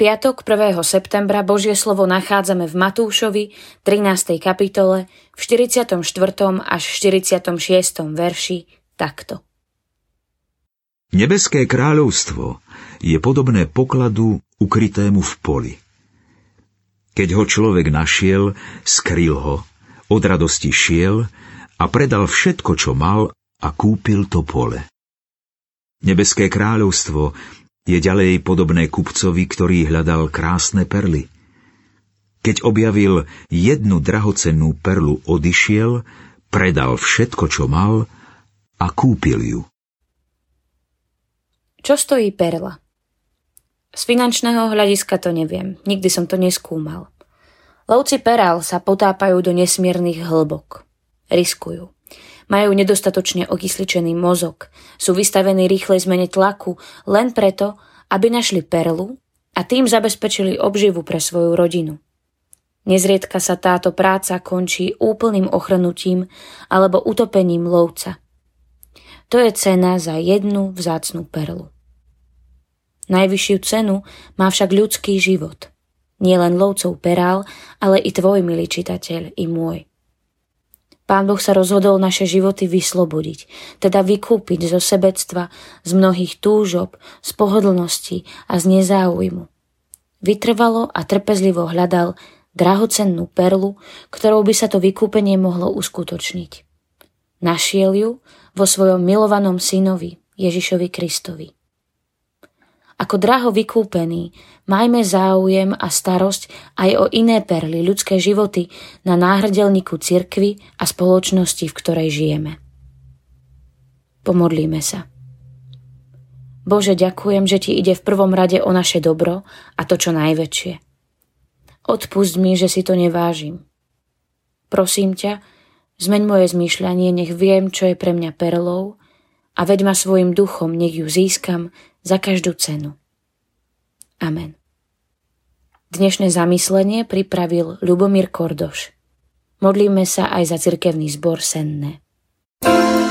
piatok 1. septembra Božie slovo nachádzame v Matúšovi 13. kapitole v 44. až 46. verši takto. Nebeské kráľovstvo je podobné pokladu ukrytému v poli. Keď ho človek našiel, skryl ho, od radosti šiel a predal všetko, čo mal a kúpil to pole. Nebeské kráľovstvo je ďalej podobné kupcovi, ktorý hľadal krásne perly. Keď objavil jednu drahocennú perlu, odišiel, predal všetko, čo mal a kúpil ju. Čo stojí perla? Z finančného hľadiska to neviem, nikdy som to neskúmal. Lovci perál sa potápajú do nesmiernych hĺbok. Riskujú. Majú nedostatočne okysličený mozog, sú vystavení rýchlej zmene tlaku len preto, aby našli perlu a tým zabezpečili obživu pre svoju rodinu. Nezriedka sa táto práca končí úplným ochrnutím alebo utopením lovca. To je cena za jednu vzácnú perlu. Najvyššiu cenu má však ľudský život. Nie len lovcov perál, ale i tvoj, milý čitateľ, i môj. Pán Boh sa rozhodol naše životy vyslobodiť, teda vykúpiť zo sebectva, z mnohých túžob, z pohodlnosti a z nezáujmu. Vytrvalo a trpezlivo hľadal drahocennú perlu, ktorou by sa to vykúpenie mohlo uskutočniť. Našiel ju vo svojom milovanom synovi Ježišovi Kristovi. Ako draho vykúpený, majme záujem a starosť aj o iné perly ľudské životy na náhrdelníku cirkvy a spoločnosti, v ktorej žijeme. Pomodlíme sa. Bože, ďakujem, že Ti ide v prvom rade o naše dobro a to čo najväčšie. Odpust mi, že si to nevážim. Prosím ťa, zmeň moje zmýšľanie, nech viem, čo je pre mňa perlou a veď ma svojim duchom, nech ju získam za každú cenu. Amen. Dnešné zamyslenie pripravil Ľubomír Kordoš. Modlíme sa aj za cirkevný zbor Senné. thank you